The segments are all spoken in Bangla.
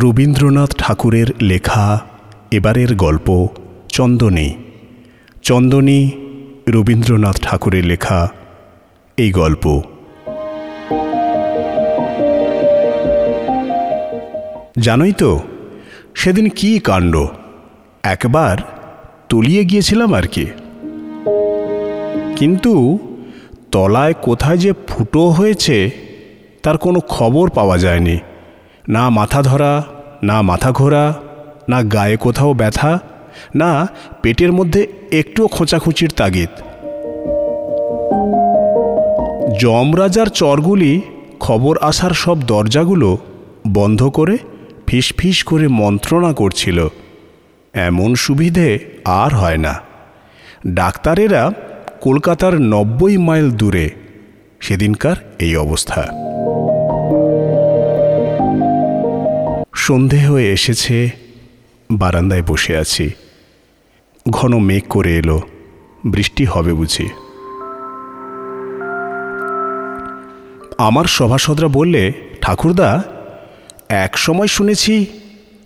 রবীন্দ্রনাথ ঠাকুরের লেখা এবারের গল্প চন্দনী। চন্দনী রবীন্দ্রনাথ ঠাকুরের লেখা এই গল্প। জানোই তো, সেদিন কি কাণ্ড? একবার তলিয়ে গিয়েছিলাম আর কি। কিন্তু তলায় কোথায় যে ফুটো হয়েছে, তার কোনো খবর পাওয়া যায়নি। না মাথা ধরা, না মাথা ঘোরা, না গায়ে কোথাও ব্যথা, না পেটের মধ্যে একটুও খোঁচাখুচির তাগিদ। যমরাজার চরগুলি খবর আসার সব দরজাগুলো বন্ধ করে ফিস ফিস করে মন্ত্রণা করছিল। এমন সুবিধে আর হয় না। ডাক্তারেরা কলকাতার নব্বই মাইল দূরে। সেদিনকার এই অবস্থা। সন্ধে হয়ে এসেছে, বারান্দায় বসে আছি। ঘন মেঘ করে এলো, বৃষ্টি হবে বুঝি। আমার সভাসদরা বললে, ঠাকুরদা, এক সময় শুনেছি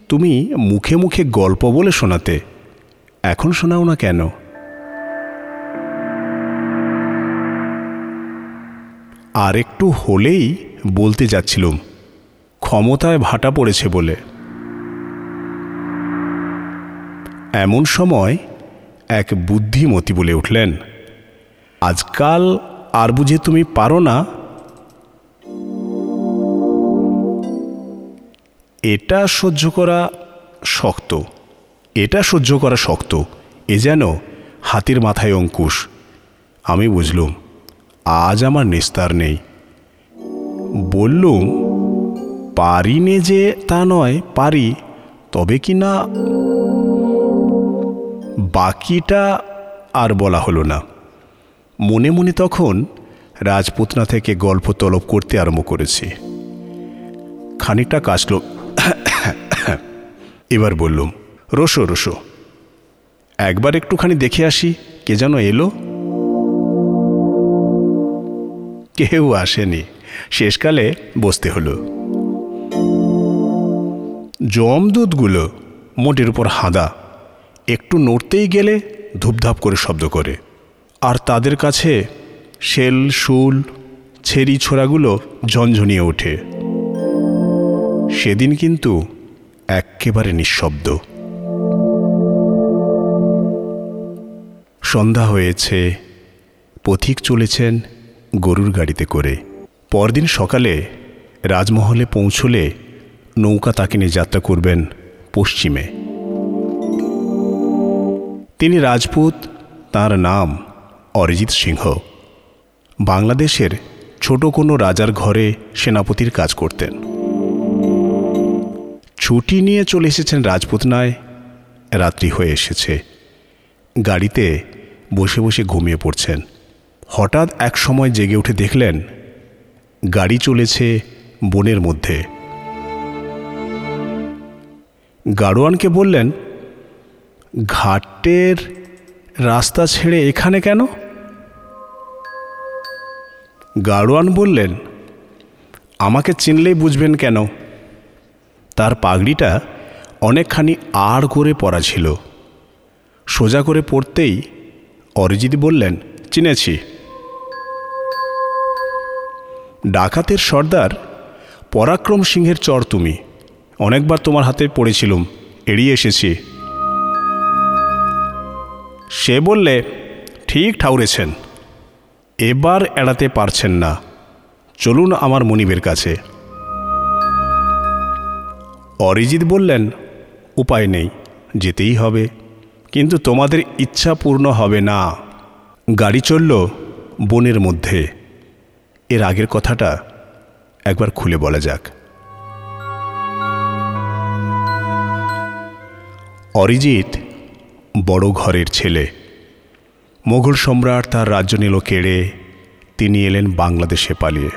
তুমি মুখে মুখে গল্প বলে শোনাতে, এখন শোনাও না কেন? আর একটু হলেই বলতে যাচ্ছিলুম ক্ষমতায় ভাটা পড়েছে বলে। এমন সময় এক বুদ্ধিমতী বলে উঠলেন, আজকাল আর বুঝে তুমি পারো না। এটা সহ্য করা শক্ত, এটা সহ্য করা শক্ত, এ যেন হাতির মাথায় অঙ্কুশ। আমি বুঝলুম, আজ আমার নিস্তার নেই। বললুম পারি নে যে তা নয়, পারি, তবে কি না? বাকিটা আর বলা হলো না। মনে মনে তখন রাজপুতনা থেকে গল্প তলব করতে আরম্ভ করেছি। খানিকটা কাশল এবার বললুম, রসো রসো, একবার একটুখানি দেখে আসি, কে যেন এলো। কেউ আসেনি, শেষকালে বসতে হলো। জমদূতগুলো মোটের উপর হাঁদা। একটু নড়তেই গেলে ধূপধাপ করে শব্দ করে। আর তাদের কাছে শেল, শুল ছেড়ি ছোড়াগুলো ঝনঝনিয়ে ওঠে। সেদিন কিন্তু একেবারে নিঃশব্দ। সন্ধ্যা হয়েছে, পথিক চলেছেন গরুর গাড়িতে করে। পরদিন সকালে রাজমহলে পৌঁছলে নৌকা তাকে নিয়ে যাত্রা করবেন পশ্চিমে। তিনি রাজপুত, তার নাম অরিজিৎ সিংহ। বাংলাদেশের ছোট কোনো রাজার ঘরে সেনাপতির কাজ করতেন। ছুটি নিয়ে চলে এসেছেন রাজপুতনায়, রাত্রি হয়ে এসেছে। গাড়িতে বসে বসে ঘুমিয়ে পড়ছেন। হঠাৎ এক সময় জেগে উঠে দেখলেন, গাড়ি চলেছে বনের মধ্যে। গাড়োয়ানকে বললেন, ঘাটের রাস্তা ছেড়ে এখানে কেন? গাড়োয়ান বললেন, আমাকে চিনলেই বুঝবেন কেন। তার পাগড়িটা অনেকখানি আড় করে পরা ছিল। সোজা করে পড়তেই অরিজিৎ বললেন, চিনেছি। ডাকাতের সর্দার, পরাক্রম সিংহের চর তুমি। অনেকবার তোমার হাতে পড়েছিলুম, এড়িয়ে এসেছি। সে বললে, ঠিক ঠাউরেছেন, এবার এড়াতে পারছেন না। চলুন আমার মনিবের কাছে। অরিজিৎ বললেন, উপায় নেই, যেতেই হবে। কিন্তু তোমাদের ইচ্ছা পূর্ণ হবে না। গাড়ি চলল বনের মধ্যে। এর আগের কথাটা একবার খুলে বলা যাক। অরিজিৎ, বড় ঘরের ছেলে। মোগল সম্রাট তার রাজ্য নিল কেড়ে, তিনি এলেন বাংলাদেশে পালিয়ে।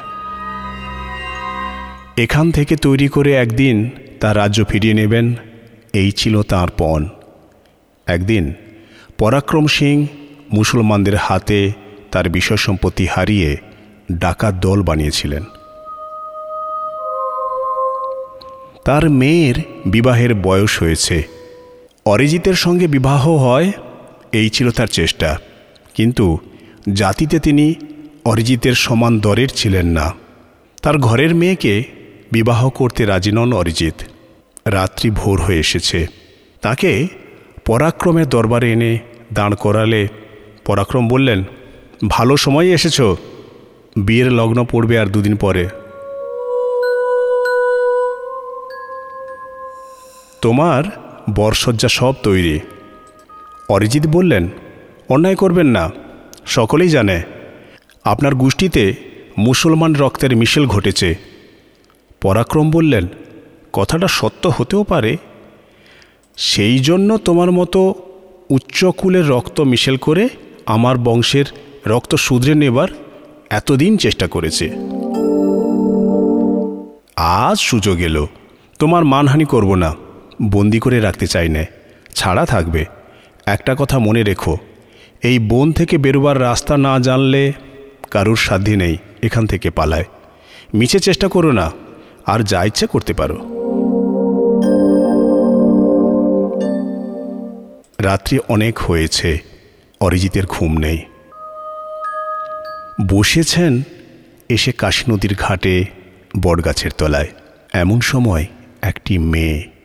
এখান থেকে তৈরি করে একদিন তার রাজ্য ফিরিয়ে নেবেন, এই ছিল তাঁর পণ। একদিন পরাক্রম সিং মুসলমানদের হাতে তার বিষয় সম্পত্তি হারিয়ে ডাকাত দল বানিয়েছিলেন। তার মেয়ের বিবাহের বয়স হয়েছে। অরিজিতের সঙ্গে বিবাহ হয়, এই ছিল তার চেষ্টা। কিন্তু জাতিতে তিনি অরিজিতের সমান দরের ছিলেন না। তার ঘরের মেয়েকে বিবাহ করতে রাজি নন অরিজিৎ। রাত্রি ভোর হয়ে এসেছে। তাকে পরাক্রমের দরবারে এনে দাঁড় করালে পরাক্রম বললেন, ভালো সময় এসেছ। বিয়ের লগ্ন পড়বে আর দুদিন পরে। তোমার বরসজ্জা সব তৈরি। অরিজিৎ বললেন, অন্যায় করবেন না, সকলেই জানে। আপনার গোষ্ঠীতে মুসলমান রক্তের মিশেল ঘটেছে। পরাক্রম বললেন, কথাটা সত্য হতেও পারে। সেই জন্য তোমার মতো উচ্চকুলের রক্ত মিশেল করে আমার বংশের রক্ত শুধরে নেবার এতদিন চেষ্টা করেছে। আজ সুযোগ এলো, তোমার মানহানি করব না। বন্দি করে রাখতে চাই না। ছাড়া থাকবে। একটা কথা মনে রেখো, এই বন থেকে বেরোবার রাস্তা না জানলে কারুর সাধ্যি নেই এখান থেকে পালায়। মিছে চেষ্টা করো না, আর যা ইচ্ছে করতে পারো। রাত্রি অনেক হয়েছে, অরিজিতের ঘুম নেই। বসেছেন এসে কাশী নদীর ঘাটে বটগাছের তলায়। এমন সময় একটি মেয়ে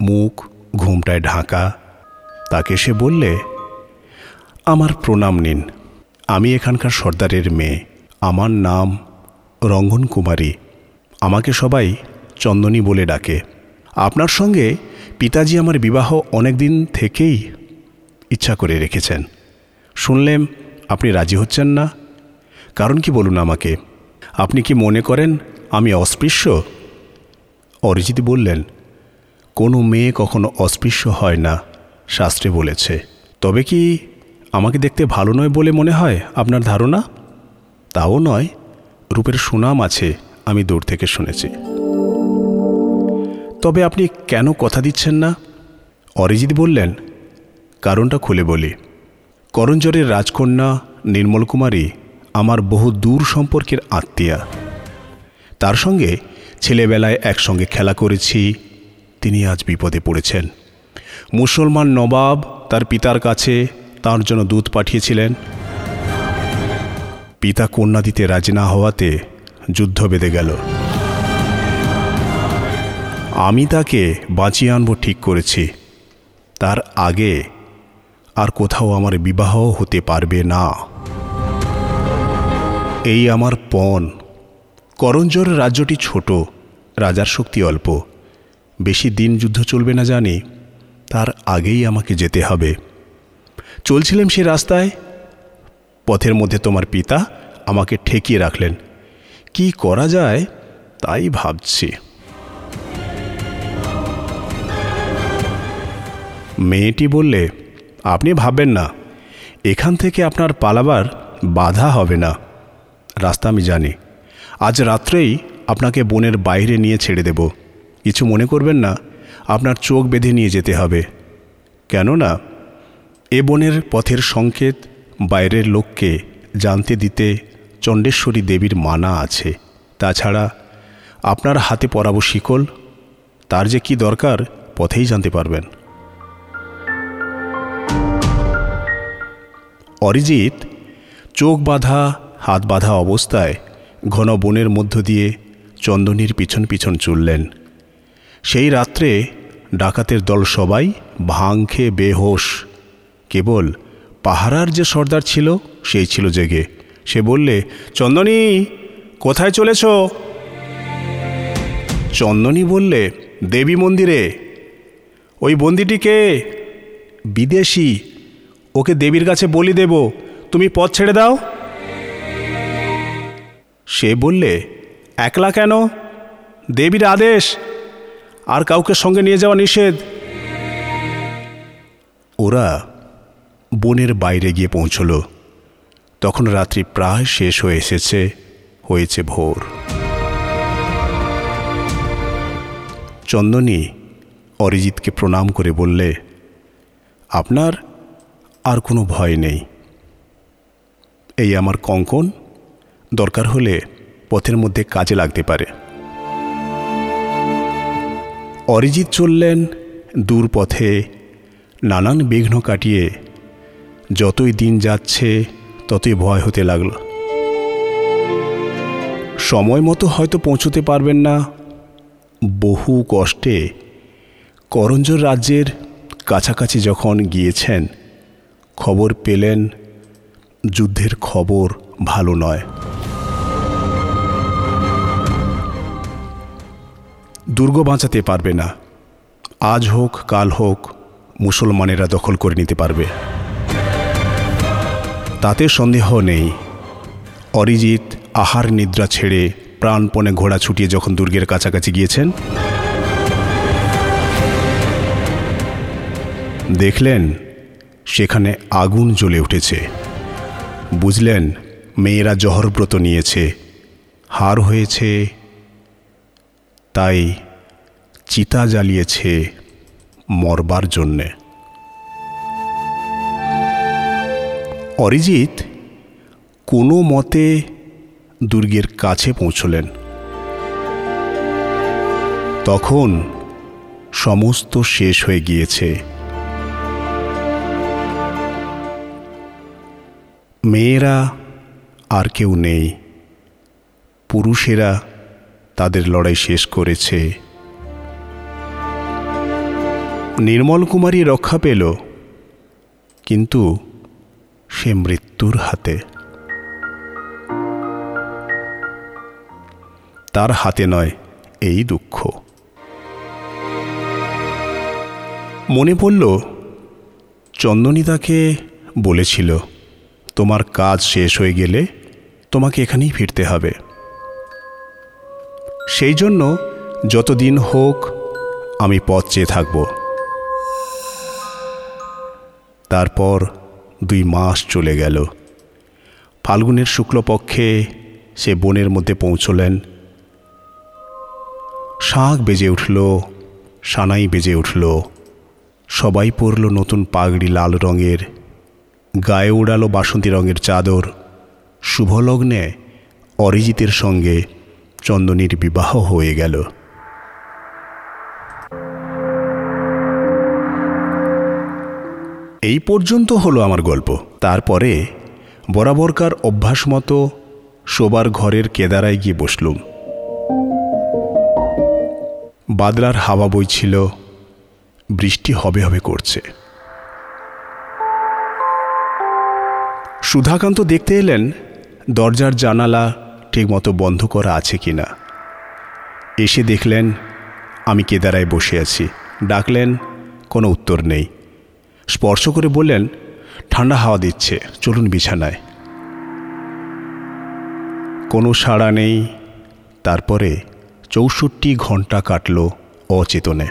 মুখ, ঘুমটায় ঢাকা। তাকে সে বললে, আমার প্রণাম নিন। আমি এখানকার সর্দারের মেয়ে। আমার নাম রঙ্গন কুমারী আমাকে সবাই চন্দনী বলে ডাকে। আপনার সঙ্গে পিতাজি আমার বিবাহ অনেক দিন থেকেই ইচ্ছা করে রেখেছেন। শুনলেম আপনি রাজি হচ্ছেন না? কারণ কি বলুন আমাকে? আপনি কি মনে করেন আমি অস্পৃশ্য? অরিজিৎ বললেন কোনো মেয়ে কখনো অস্পৃশ্য হয় না, শাস্ত্রে বলেছে। তবে কি আমাকে দেখতে ভালো নয় বলে মনে হয় আপনার ধারণা? তাও নয়, রূপের সুনাম আছে, আমি দূর থেকে শুনেছি। তবে আপনি কেন কথা দিচ্ছেন না? অরিজিৎ বললেন, কারণটা খুলে বলি। করঞ্জরের রাজকন্যা নির্মল কুমারী আমার বহু দূর সম্পর্কের আত্মীয়া। তার সঙ্গে ছেলেবেলায় একসঙ্গে খেলা করেছি তিনি আজ বিপদে পড়েছেন। মুসলমান নবাব তার পিতার কাছে তার জন্য দুধ পাঠিয়েছিলেন। পিতা কন্যা দিতে রাজি না হওয়াতে যুদ্ধ বেঁধে গেল। আমি তাকে বাঁচিয়ে আনব ঠিক করেছি। তার আগে আর কোথাও আমার বিবাহ হতে পারবে না। এই আমার পণ। করঞ্জর রাজ্যটি ছোট, রাজার শক্তি অল্প। বেশি দিন যুদ্ধ চলবে না জানি, তার আগেই আমাকে যেতে হবে। চলছিলাম সে রাস্তায়। পথের মধ্যে তোমার পিতা আমাকে ঠেকিয়ে রাখলেন। কি করা যায়, তাই ভাবছি। মেয়েটি বললে, আপনি ভাববেন না, এখান থেকে আপনার পালাবার বাধা হবে না। রাস্তা আমি জানি। আজ রাত্রেই আপনাকে বনের বাইরে নিয়ে ছেড়ে দেব। কিছু মনে করবেন না, আপনার চোখ বেঁধে নিয়ে যেতে হবে। কেননা, এ বনের পথের সংকেত বাইরের লোককে জানতে দিতে চণ্ডেশ্বরী দেবীর মানা আছে। তাছাড়া, আপনার হাতে পরাবো শিকল, তার যে কি দরকার পথেই জানতে পারবেন। অরিজিৎ, চোখ বাঁধা, হাত বাঁধা অবস্থায় ঘন বনের মধ্য দিয়ে চন্দনীর পিছন পিছন চললেন। সেই রাত্রে ডাকাতের দল সবাই ভাং খেয়ে বেহোশ। কেবল পাহারার যে সর্দার ছিল, সেই ছিল জেগে। সে বললে, চন্দনী, কোথায় চলেছ? চন্দনী বললে, দেবী মন্দিরে। ওই বন্দিটিকে বিদেশি। ওকে দেবীর কাছে বলি দেব। তুমি পথ ছেড়ে দাও। সে বললে, একলা কেন? দেবীর আদেশ। আর কাউকে সঙ্গে নিয়ে যাওয়া নিষেধ। ওরা বনের বাইরে গিয়ে পৌঁছল। তখন রাত্রি প্রায় শেষ হয়ে এসেছে, হয়েছে ভোর। চন্দনী অরিজিৎকে প্রণাম করে বললে, আপনার আর কোনো ভয় নেই। এই আমার কঙ্কন দরকার হলে পথের মধ্যে কাজে লাগতে পারে। অরিজিৎ চললেন দূর পথে নানান বিঘ্ন কাটিয়ে। যতই দিন যাচ্ছে, ততই ভয় হতে লাগল। সময় মতো হয়তো পৌঁছতে পারবেন না। বহু কষ্টে করঞ্জর রাজ্যের কাছাকাছি যখন গিয়েছেন, খবর পেলেন, যুদ্ধের খবর ভালো নয়। দুর্গ বাঁচাতে পারবে না। আজ হোক, কাল হোক, মুসলমানেরা দখল করে নিতে পারবে। তাতে সন্দেহ নেই। অরিজিৎ আহার নিদ্রা ছেড়ে প্রাণপণে ঘোড়া ছুটিয়ে যখন দুর্গের কাছাকাছি গিয়েছেন, দেখলেন সেখানে আগুন জ্বলে উঠেছে। বুঝলেন, মেয়েরা জহরব্রত নিয়েছে। হার হয়েছে তাই চিতা জ্বালিয়েছে মরবার জন্যে। অরিজিৎ কোনো মতে দুর্গের কাছে পৌঁছলেন। তখন সমস্ত শেষ হয়ে গিয়েছে। মেয়েরা আর কেউ নেই, পুরুষেরা তাদের লড়াই শেষ করেছে। নির্মল কুমারী রক্ষা পেল, কিন্তু সে মৃত্যুর হাতে। তার হাতে নয়, এই দুঃখ। মনে পড়ল, চন্দনী তাকে বলেছিল, তোমার কাজ শেষ হয়ে গেলে তোমাকে এখানেই ফিরতে হবে। সেই জন্য যতদিন হোক আমি পথ চেয়ে থাকব। তারপর দুই মাস চলে গেল। ফাল্গুনের শুক্লপক্ষে সে বনের মধ্যে পৌঁছলেন। শাঁখ বেজে উঠল, সানাই বেজে উঠল। সবাই পরল নতুন পাগড়ি লাল রঙের। গায়ে উড়ালো বাসন্তী রঙের চাদর। শুভলগ্নে অরিজিতের সঙ্গে চন্দনীর বিবাহ হয়ে গেল। এই পর্যন্ত হলো আমার গল্প। তারপরে বরাবরকার অভ্যাস মতো শোবার ঘরের কেদারায় গিয়ে বসলুম। বাদলার হাওয়া বইছিল বৃষ্টি হবে হবে করছে। সুধাকান্ত দেখতে এলেন, দরজার জানালা ঠিকমতো বন্ধ করা আছে কি না? এসে দেখলেন, আমি কেদারায় বসে আছি। ডাকলেন, কোনো উত্তর নেই। স্পর্শ করে বললেন, ঠান্ডা হাওয়া দিচ্ছে, চলুন বিছানায়। কোনো সাড়া নেই। তারপরে চৌষট্টি ঘণ্টা কাটল অচেতনে।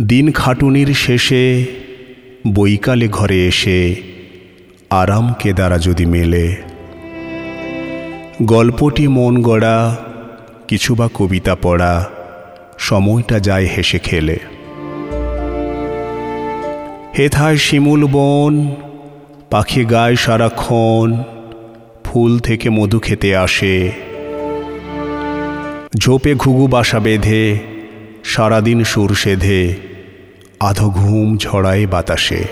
দিন খাটুনির শেষে বৈকালে ঘরে এসে আরাম কেদারা যদি মেলে। গল্পটি মন গড়া, কিছু বা কবিতা পড়া, সময়টা যায় হেসে খেলে। হেথায় শিমুল বন, পাখি গায় সারাক্ষণ, ফুল থেকে মধু খেতে আসে। ঝোপে ঘুঘু বাসা বেঁধে, সারাদিন সুর সেধে আধো ঘুম ঝড়ায় বাতাসে।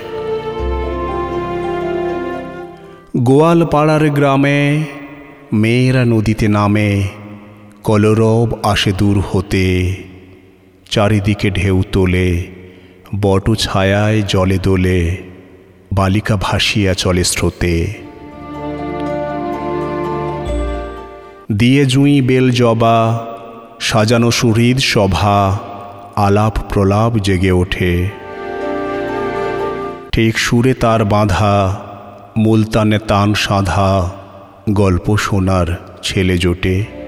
গোয়াল পাড়ার গ্রামে মেয়েরা নদীতে নামে, কলরব আসে দূর হতে, চারিদিকে ঢেউ তোলে, বট ছায়ায় জলে দোলে, বালিকা ভাসিয়া চলে স্রোতে। দিয়ে জুঁই বেল জবা, সাজানো সুহৃদ সভা আলাপ প্রলাপ জেগে ওঠে। ঠিক সুরে তার বাঁধা, মুলতানে তান সাধা, গল্প শোনার ছেলে জোটে।